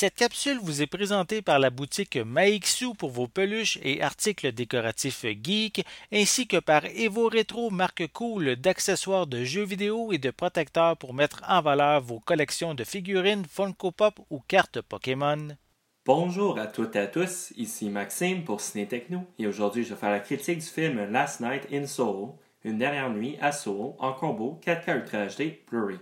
Cette capsule vous est présentée par la boutique Maixu pour vos peluches et articles décoratifs geek, ainsi que par Evo Retro, marque cool d'accessoires de jeux vidéo et de protecteurs pour mettre en valeur vos collections de figurines Funko Pop ou cartes Pokémon. Bonjour à toutes et à tous, ici Maxime pour Ciné Techno et aujourd'hui je vais faire la critique du film Last Night in Soho, une dernière nuit à Soho en combo 4K Ultra HD Blu-ray.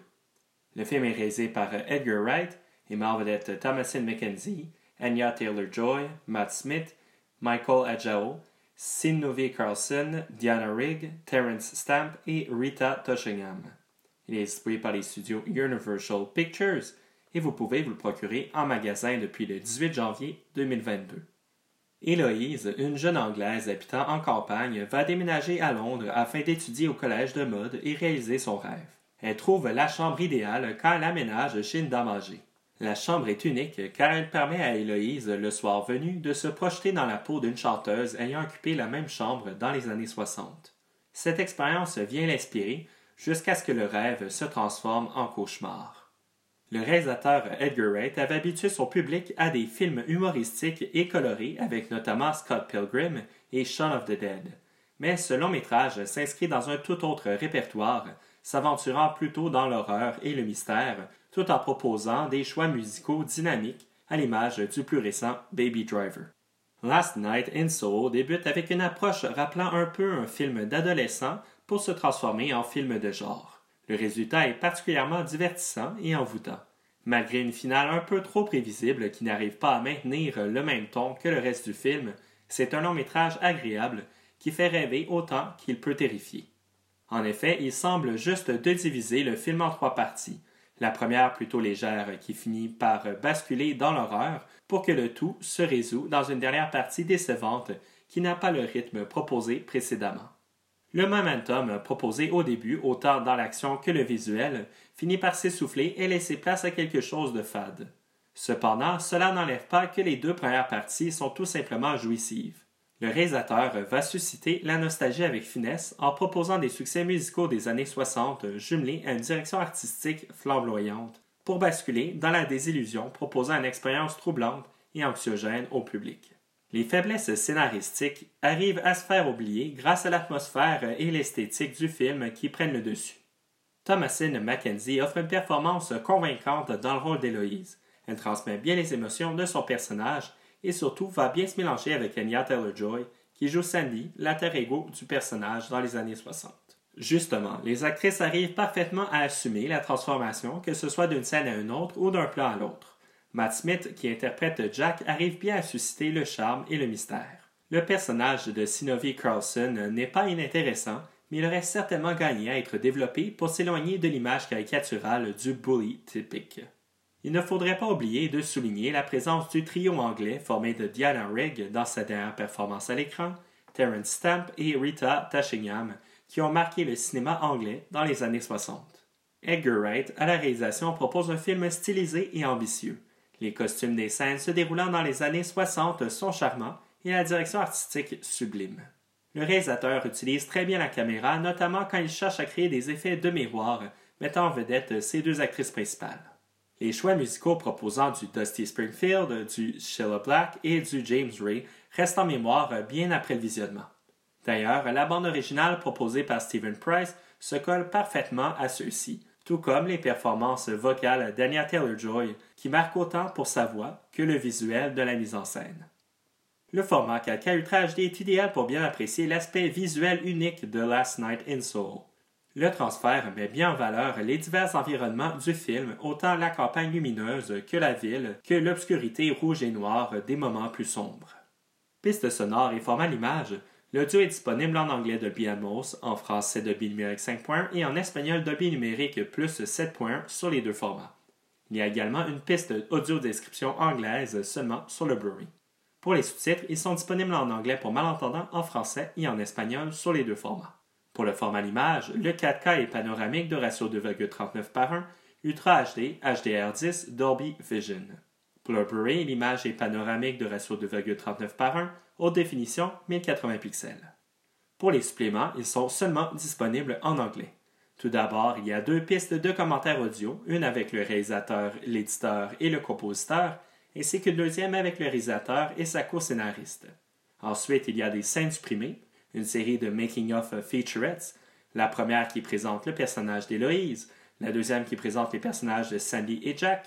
Le film est réalisé par Edgar Wright et met Thomasin McKenzie, Anya Taylor-Joy, Matt Smith, Michael Ajao, Sinovi Carlson, Diana Rigg, Terence Stamp et Rita Toshingham. Il est distribué par les studios Universal Pictures et vous pouvez vous le procurer en magasin depuis le 18 janvier 2022. Héloïse, une jeune Anglaise habitant en campagne, va déménager à Londres afin d'étudier au collège de mode et réaliser son rêve. Elle trouve la chambre idéale quand elle aménage chez une dame. La chambre est unique car elle permet à Héloïse, le soir venu, de se projeter dans la peau d'une chanteuse ayant occupé la même chambre dans les années 60. Cette expérience vient l'inspirer jusqu'à ce que le rêve se transforme en cauchemar. Le réalisateur Edgar Wright avait habitué son public à des films humoristiques et colorés avec notamment Scott Pilgrim et Shaun of the Dead. Mais ce long métrage s'inscrit dans un tout autre répertoire, s'aventurant plutôt dans l'horreur et le mystère, tout en proposant des choix musicaux dynamiques à l'image du plus récent Baby Driver. Last Night in débute avec une approche rappelant un peu un film d'adolescent pour se transformer en film de genre. Le résultat est particulièrement divertissant et envoûtant. Malgré une finale un peu trop prévisible qui n'arrive pas à maintenir le même ton que le reste du film, c'est un long métrage agréable qui fait rêver autant qu'il peut terrifier. En effet, il semble juste de diviser le film en trois parties, la première plutôt légère qui finit par basculer dans l'horreur pour que le tout se résout dans une dernière partie décevante qui n'a pas le rythme proposé précédemment. Le momentum proposé au début, autant dans l'action que le visuel, finit par s'essouffler et laisser place à quelque chose de fade. Cependant, cela n'enlève pas que les deux premières parties sont tout simplement jouissives. Le réalisateur va susciter la nostalgie avec finesse en proposant des succès musicaux des années 60 jumelés à une direction artistique flamboyante pour basculer dans la désillusion proposant une expérience troublante et anxiogène au public. Les faiblesses scénaristiques arrivent à se faire oublier grâce à l'atmosphère et l'esthétique du film qui prennent le dessus. Thomasin Mackenzie offre une performance convaincante dans le rôle d'Héloïse. Elle transmet bien les émotions de son personnage et surtout va bien se mélanger avec Anya Taylor-Joy, qui joue Sandy, l'alter ego du personnage dans les années 60. Justement, les actrices arrivent parfaitement à assumer la transformation, que ce soit d'une scène à une autre ou d'un plan à l'autre. Matt Smith, qui interprète Jack, arrive bien à susciter le charme et le mystère. Le personnage de Sinovi Carlson n'est pas inintéressant, mais il aurait certainement gagné à être développé pour s'éloigner de l'image caricaturale du bully typique. Il ne faudrait pas oublier de souligner la présence du trio anglais formé de Diana Rigg dans sa dernière performance à l'écran, Terence Stamp et Rita Tashingham, qui ont marqué le cinéma anglais dans les années 60. Edgar Wright, à la réalisation, propose un film stylisé et ambitieux. Les costumes des scènes se déroulant dans les années 60 sont charmants et la direction artistique sublime. Le réalisateur utilise très bien la caméra, notamment quand il cherche à créer des effets de miroir, mettant en vedette ses deux actrices principales. Les choix musicaux proposant du Dusty Springfield, du Sheila Black et du James Ray restent en mémoire bien après le visionnement. D'ailleurs, la bande originale proposée par Stephen Price se colle parfaitement à ceux-ci, tout comme les performances vocales d'Anya Taylor-Joy, qui marquent autant pour sa voix que le visuel de la mise en scène. Le format 4K Ultra HD est idéal pour bien apprécier l'aspect visuel unique de Last Night in Soul. Le transfert met bien en valeur les divers environnements du film, autant la campagne lumineuse que la ville, que l'obscurité rouge et noire des moments plus sombres. Piste sonore et format l'image, l'audio est disponible en anglais Dolby Atmos, en français Dolby numérique 5 points et en espagnol Dolby numérique plus 7 points sur les deux formats. Il y a également une piste audio description anglaise seulement sur le Blu-ray. Pour les sous-titres, ils sont disponibles en anglais pour malentendants en français et en espagnol sur les deux formats. Pour le format l'image, le 4K est panoramique de ratio 2,39 par 1, Ultra HD, HDR10, Dolby Vision. Pour le Blu-ray, l'image est panoramique de ratio 2,39 par 1, haute définition 1080 pixels. Pour les suppléments, ils sont seulement disponibles en anglais. Tout d'abord, il y a deux pistes de commentaires audio, une avec le réalisateur, l'éditeur et le compositeur, ainsi que le deuxième avec le réalisateur et sa co-scénariste. Ensuite, il y a des scènes supprimées, une série de making-of featurettes, la première qui présente le personnage d'Héloïse, la deuxième qui présente les personnages de Sandy et Jack,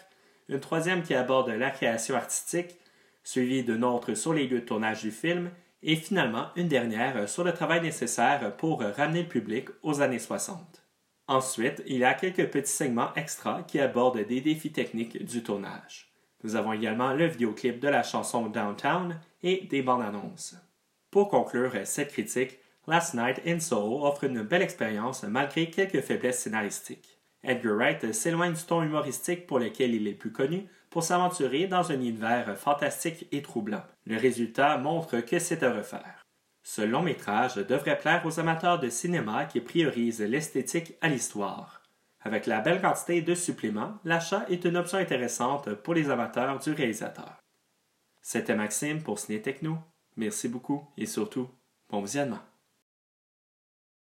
une troisième qui aborde la création artistique, suivie d'une autre sur les lieux de tournage du film, et finalement une dernière sur le travail nécessaire pour ramener le public aux années 60. Ensuite, il y a quelques petits segments extra qui abordent des défis techniques du tournage. Nous avons également le vidéoclip de la chanson Downtown et des bandes annonces. Pour conclure cette critique, Last Night in Soho offre une belle expérience malgré quelques faiblesses scénaristiques. Edgar Wright s'éloigne du ton humoristique pour lequel il est plus connu pour s'aventurer dans un univers fantastique et troublant. Le résultat montre que c'est à refaire. Ce long métrage devrait plaire aux amateurs de cinéma qui priorisent l'esthétique à l'histoire. Avec la belle quantité de suppléments, l'achat est une option intéressante pour les amateurs du réalisateur. C'était Maxime pour Ciné Techno. Merci beaucoup et surtout, bon visionnement.